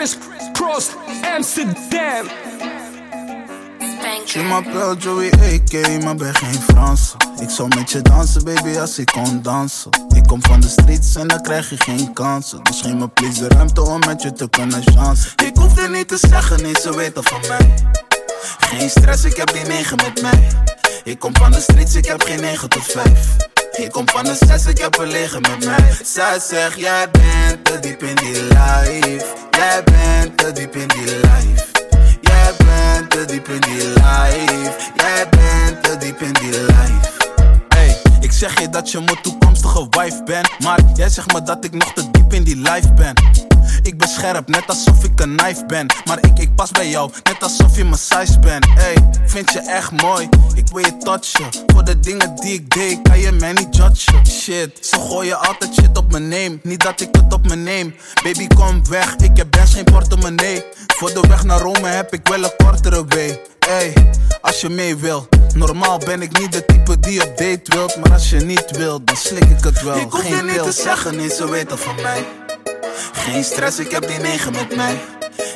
Chris Cross Amsterdam. Je m'appelle Joey AK, maar ben geen Frans. Ik zou met je dansen, baby, als ik kon dansen. Ik kom van de streets en dan krijg je geen kansen. Dus geef me please de ruimte om met je te kunnen chansen. Ik hoef er niet te zeggen, nee, ze weten van mij. Geen stress, ik heb die negen met mij. Ik kom van de streets, ik heb geen 9 tot 5. Ik kom van de 6, ik heb liggen met mij. Zij zegt, jij bent te diep in die life. Jij bent te diep in die life. Jij bent te diep in die life. Jij bent te diep in die life. Ik zeg je dat je mijn toekomstige wife bent. Maar jij zegt me dat ik nog te diep in die life ben. Ik ben scherp, net alsof ik een knife ben. Maar ik, ik pas bij jou, net alsof je mijn size bent. Hey, vind je echt mooi? Ik wil je touchen. Voor de dingen die ik deed, kan je mij niet judgen. Shit, ze gooien altijd shit op mijn name. Niet dat ik het op me neem. Baby, kom weg, ik heb best geen portemonnee. Voor de weg naar Rome heb ik wel een kortere way. Hey, als je mee wil. Normaal ben ik niet de type die op date wilt. Maar als je niet wilt, dan slik ik het wel. Ik hoef je niet te zeggen, nee, ze weten van mij. Geen stress, ik heb die 9 met mij.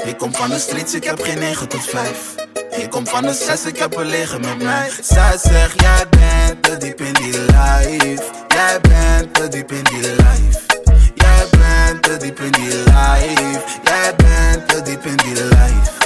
Ik kom van de streets, ik heb geen 9 tot 5. Ik kom van de 6, ik heb een liggen met mij. Zij zegt, jij bent te diep in die life. Jij bent te diep in die life. Jij bent te diep in die life. Jij bent te diep in die life.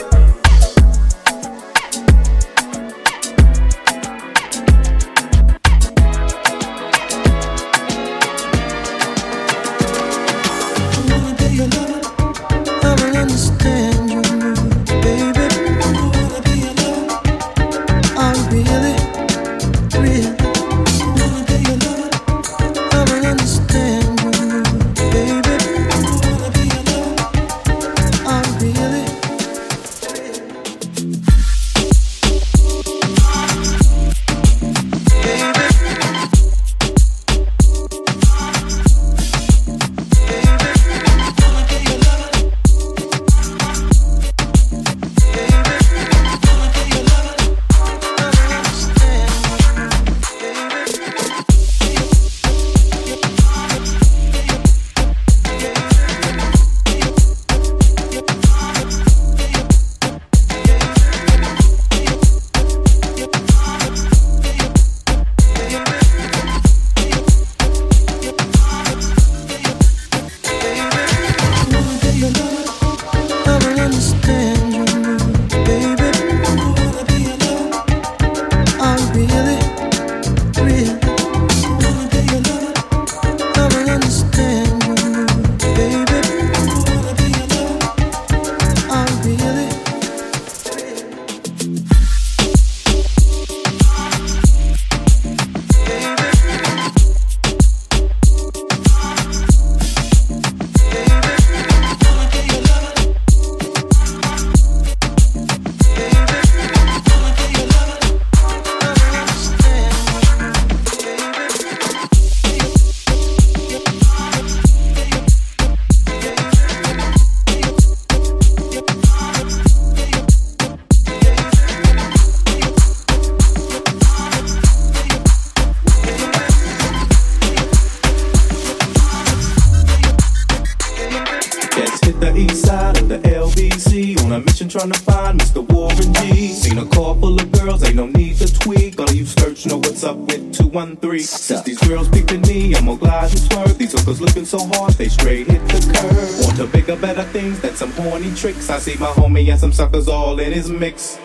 Tricks. I see my homie and some suckers all in his mix.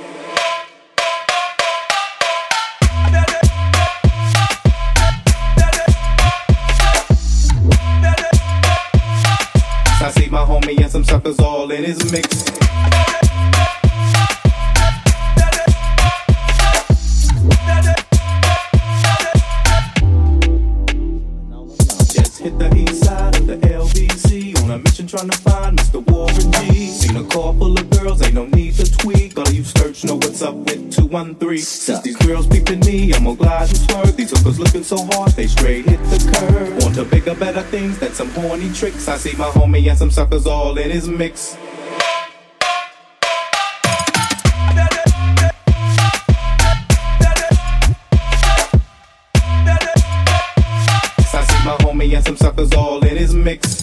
I see my homie and some suckers all in his mix. 213. Since these girls peeping me, I'm gonna glide and swerve. These hookers looking so hard, they straight hit the curve. Want to bigger, better things than some horny tricks. I see my homie and some suckers all in his mix. I see my homie and some suckers all in his mix.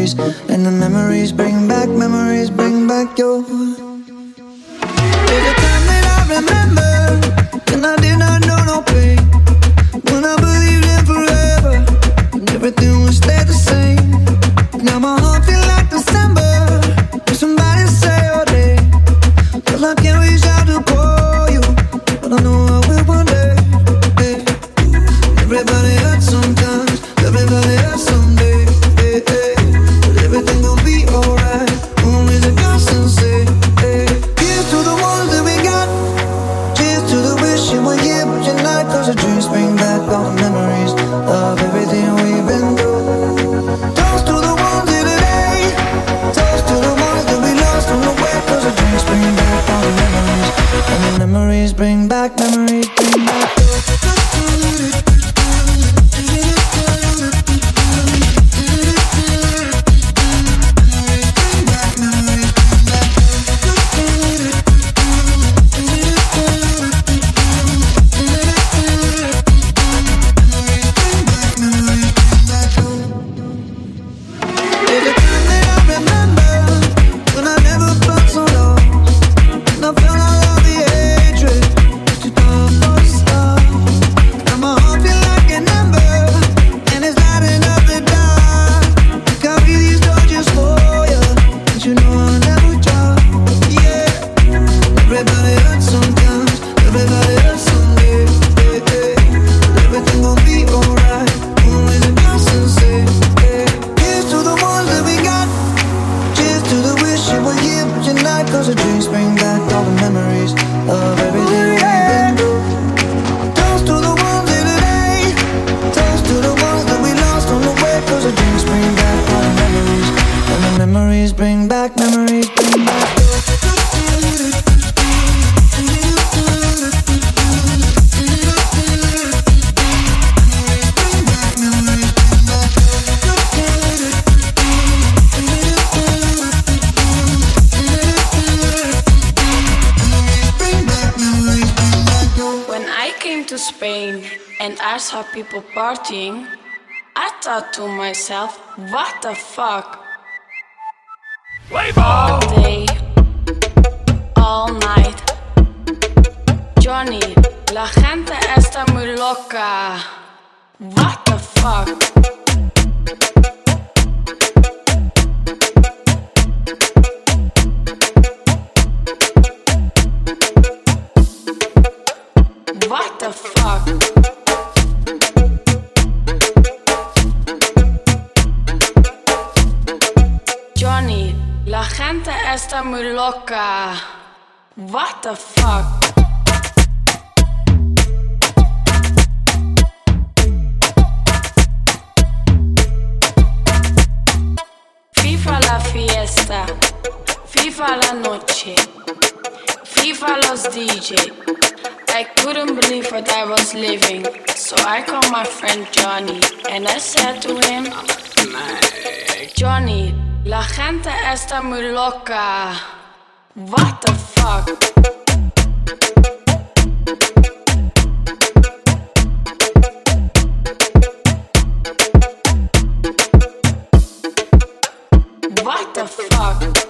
Memories. And the memories bring and I saw people partying, I thought to myself, what the fuck? All day, all night. Johnny, la gente está muy loca. What the fuck? What the fuck? está muy loca. What the fuck? FIFA la fiesta, FIFA la noche, FIFA los DJ. I couldn't believe what I was living, so I called my friend Johnny and I said to him, Johnny. La gente está muy loca. What the fuck? What the fuck?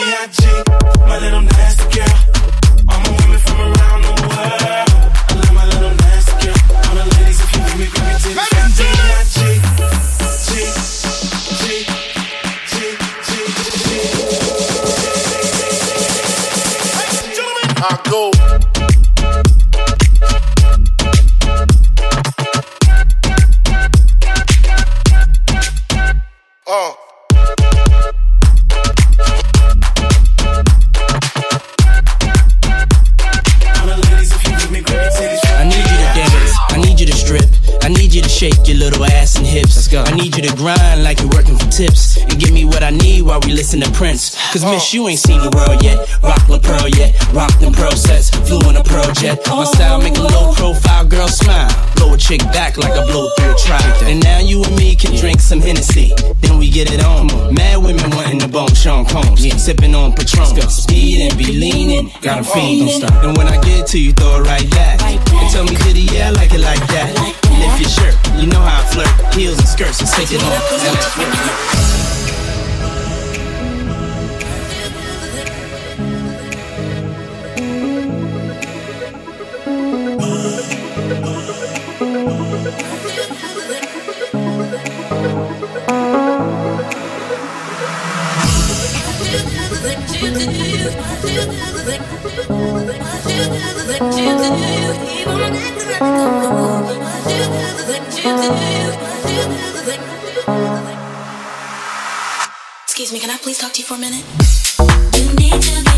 Cause miss, you ain't seen the world yet. Rock La Pearl yet. Rock them pro sets. Flew in a pro jet. My style make a low profile girl smile. Blow a chick back like I blow through a trap. And now you and me can drink some Hennessy. Then we get it on. Mad women wanting the bone Sean Combs. Sipping on Patron. Speed and be leaning. Got a fiend. Don't stop. And when I get to you, throw it right back. And tell me, did he, yeah, I like it like that. Lift your shirt. You know how I flirt. Heels and skirts and take it on. Excuse me, can I please talk to you for a minute?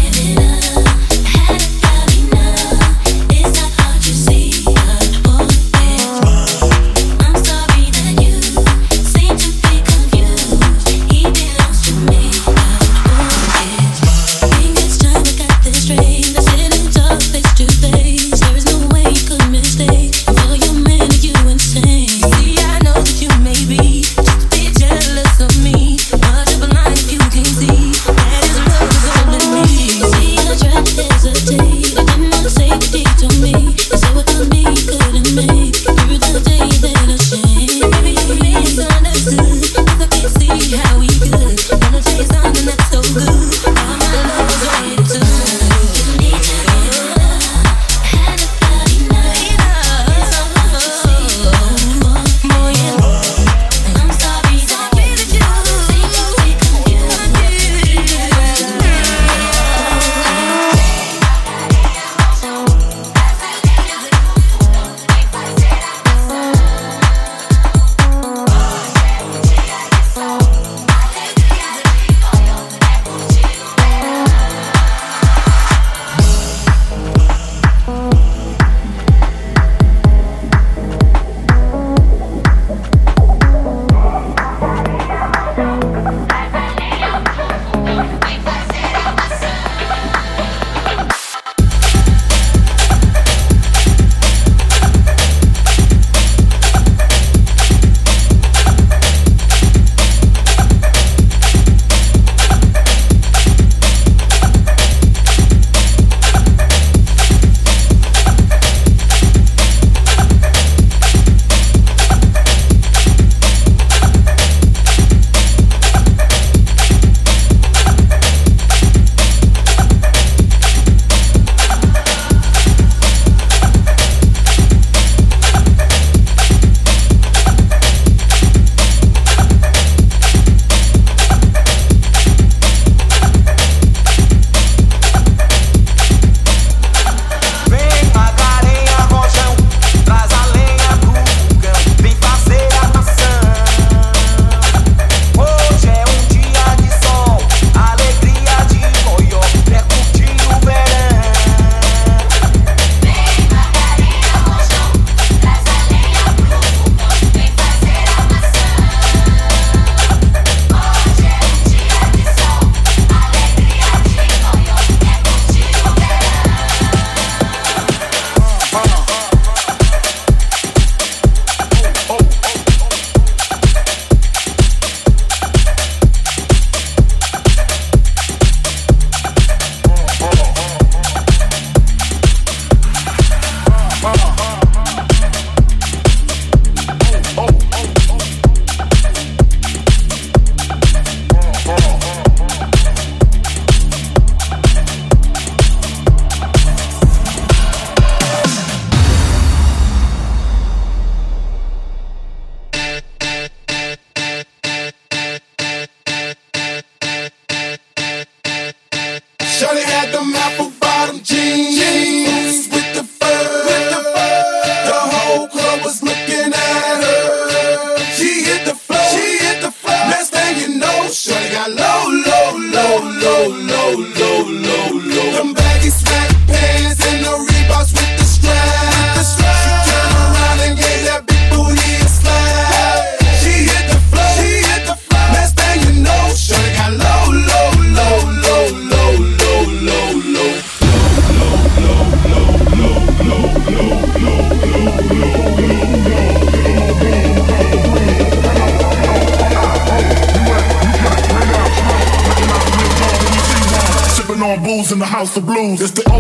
House of blues. It's the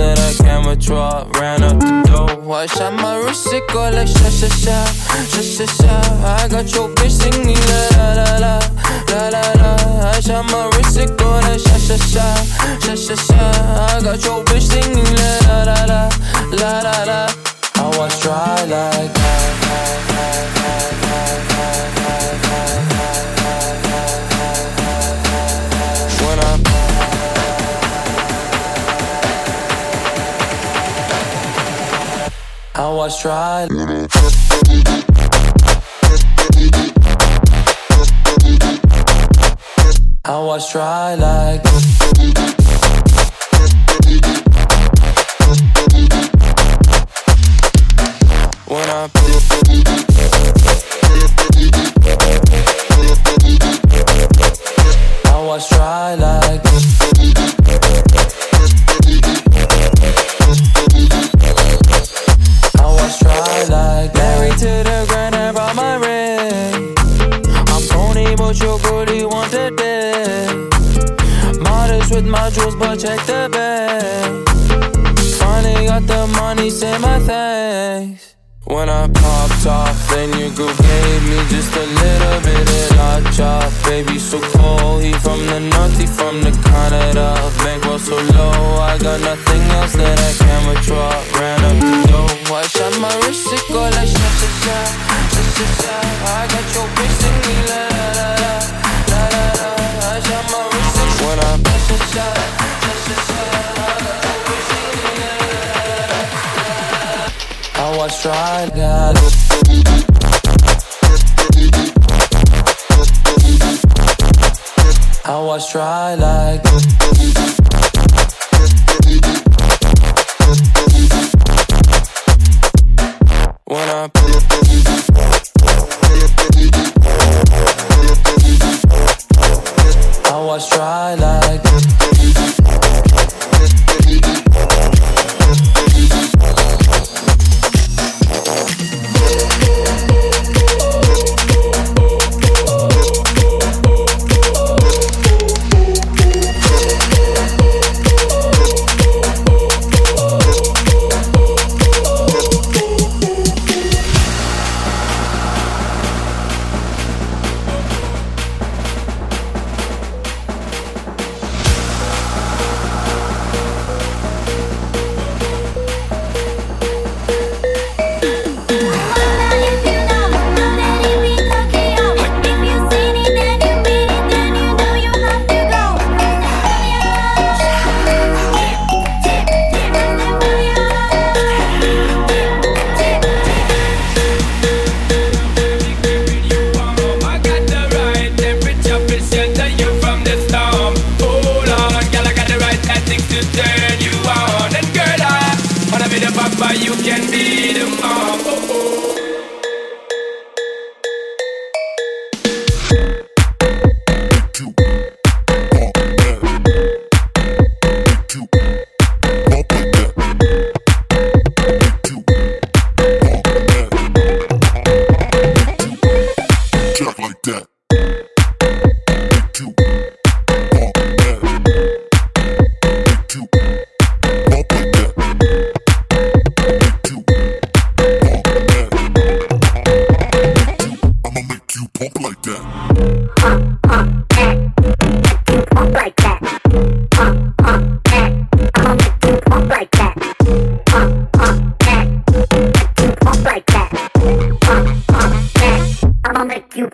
that I can withdraw. Ran up the dough, I shot my wrist, it go like sha sha sha, sha sha sha. I got your bitch singing la la la la, la la. I shot my wrist, it go like sha sha sha, sha sha sha. I got your bitch singing la la la la, la la. I was dry like when I was dry. I dry like bit of chop. Baby, so cold, he from the north, he from the Canada. Bankroll so low, I got nothing else that I can withdraw. Ran up the dough, I shot my wrist, it go like sha sha sha, sha sha. I got your bitch singing la la la la, la la la. I shot my wrist, it when I sha sha. I. I was trying, I was dry like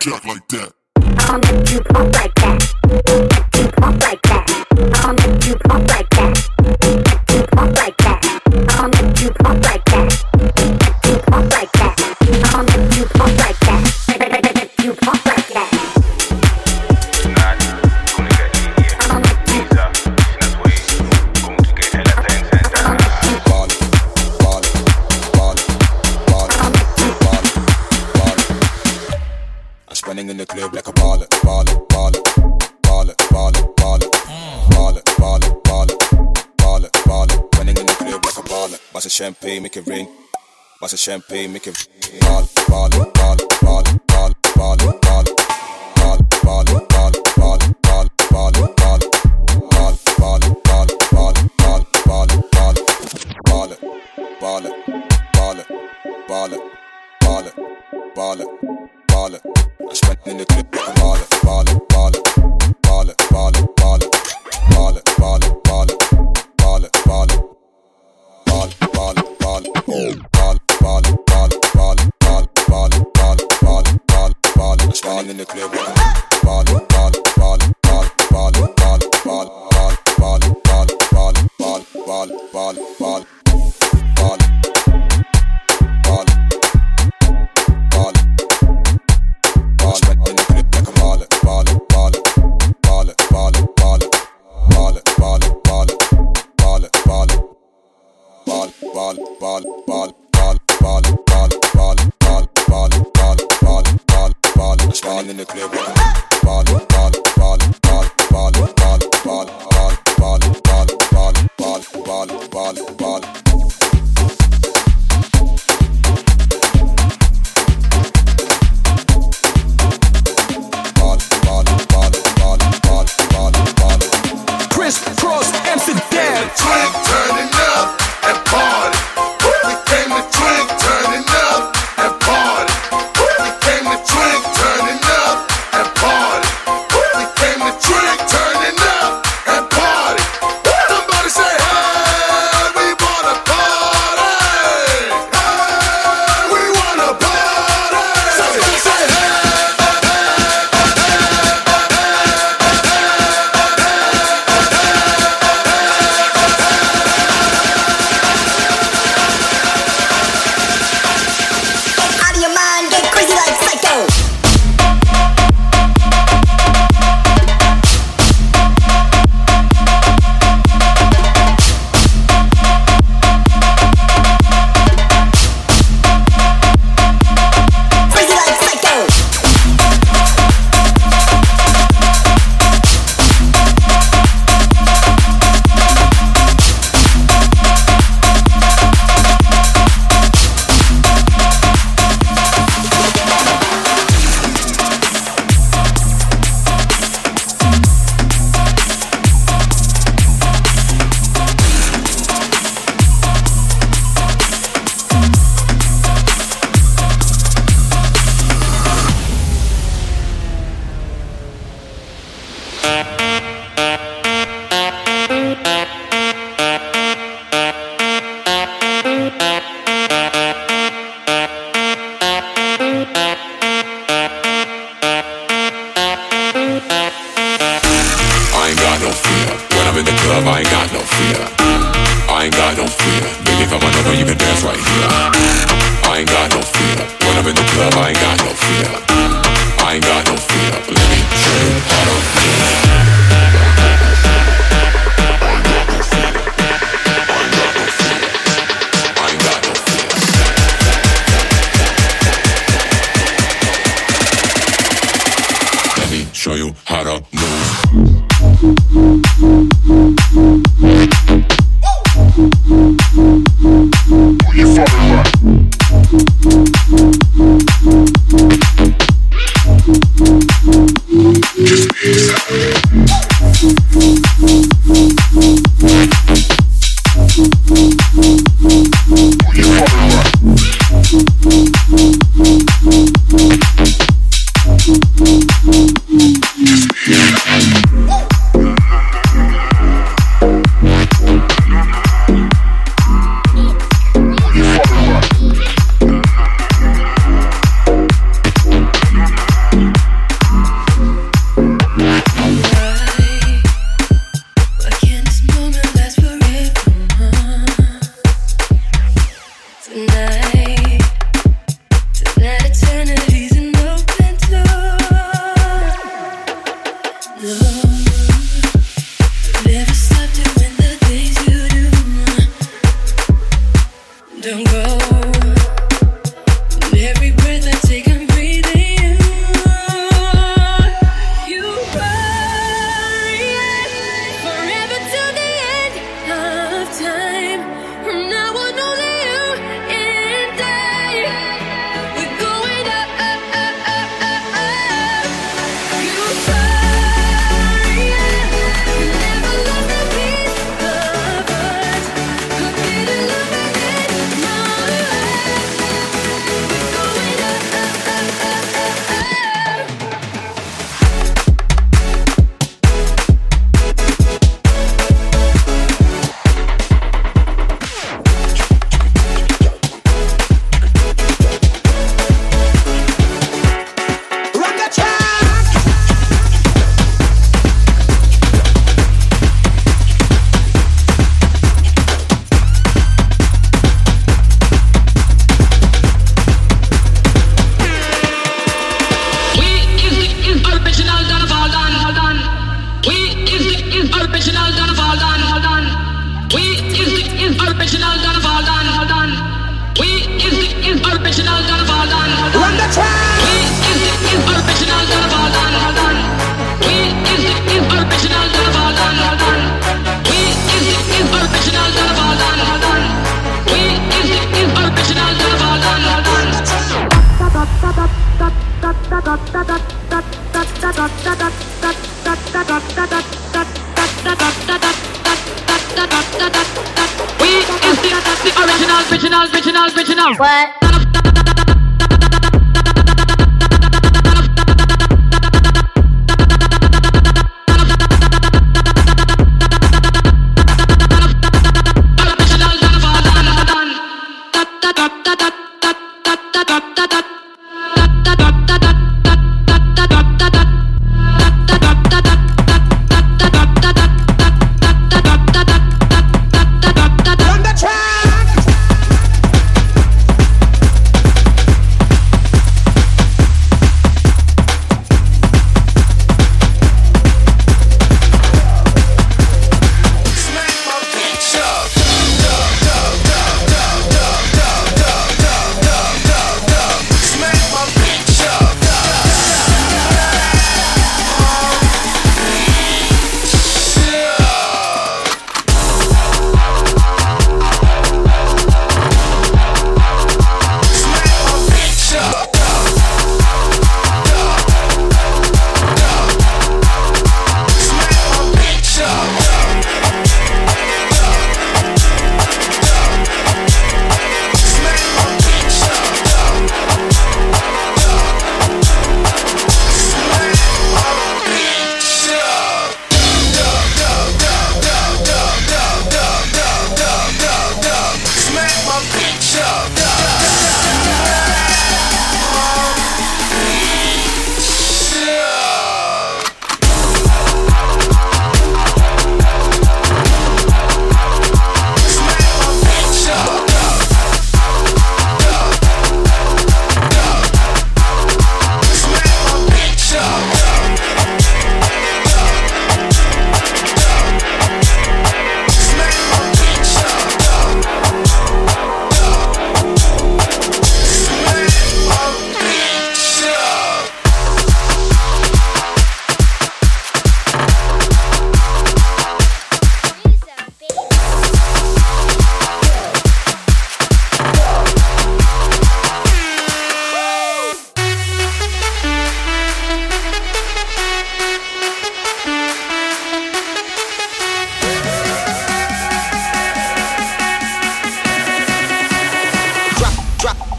jack like that. I'll make you pump like that. I'll make you pump like that. I'll make you pump like that. champagne, make it ring. Watch the champagne, make it rain. ball, ball, ball, ball, ball, ball, ball, baller, baller, baller, baller, baller. I spent in the clip. ball, ball. We the original, original, original, original. What?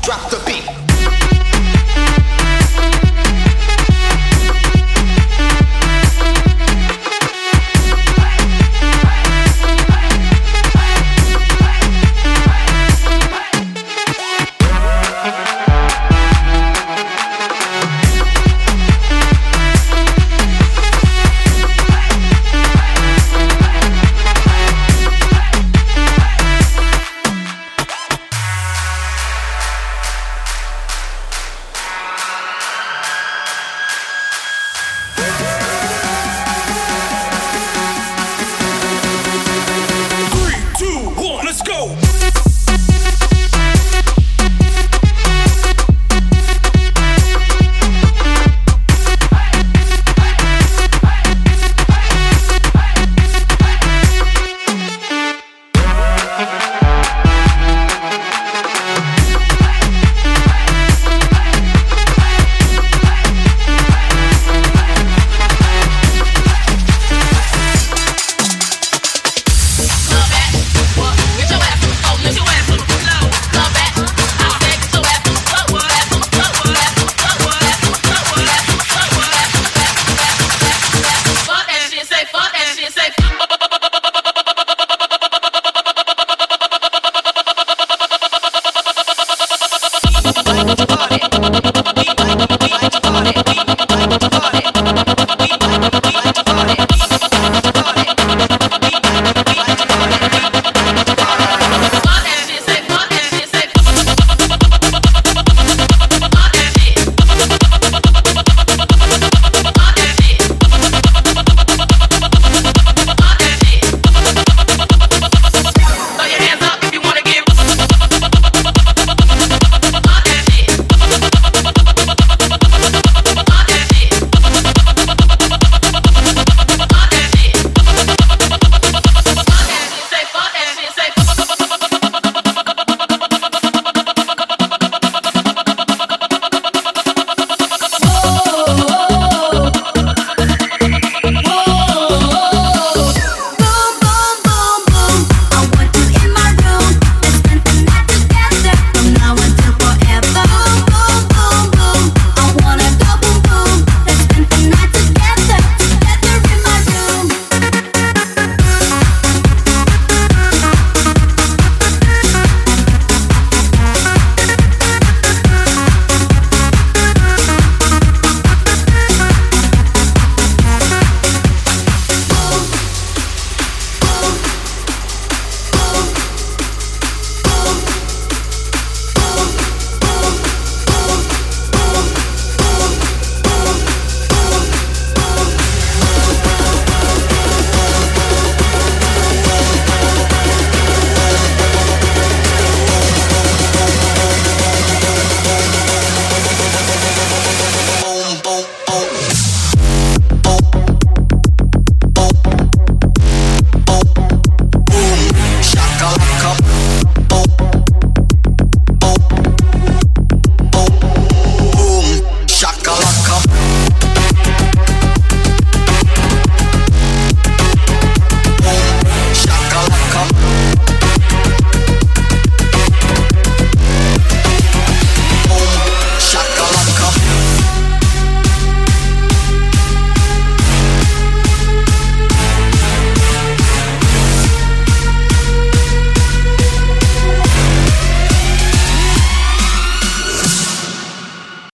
Drop the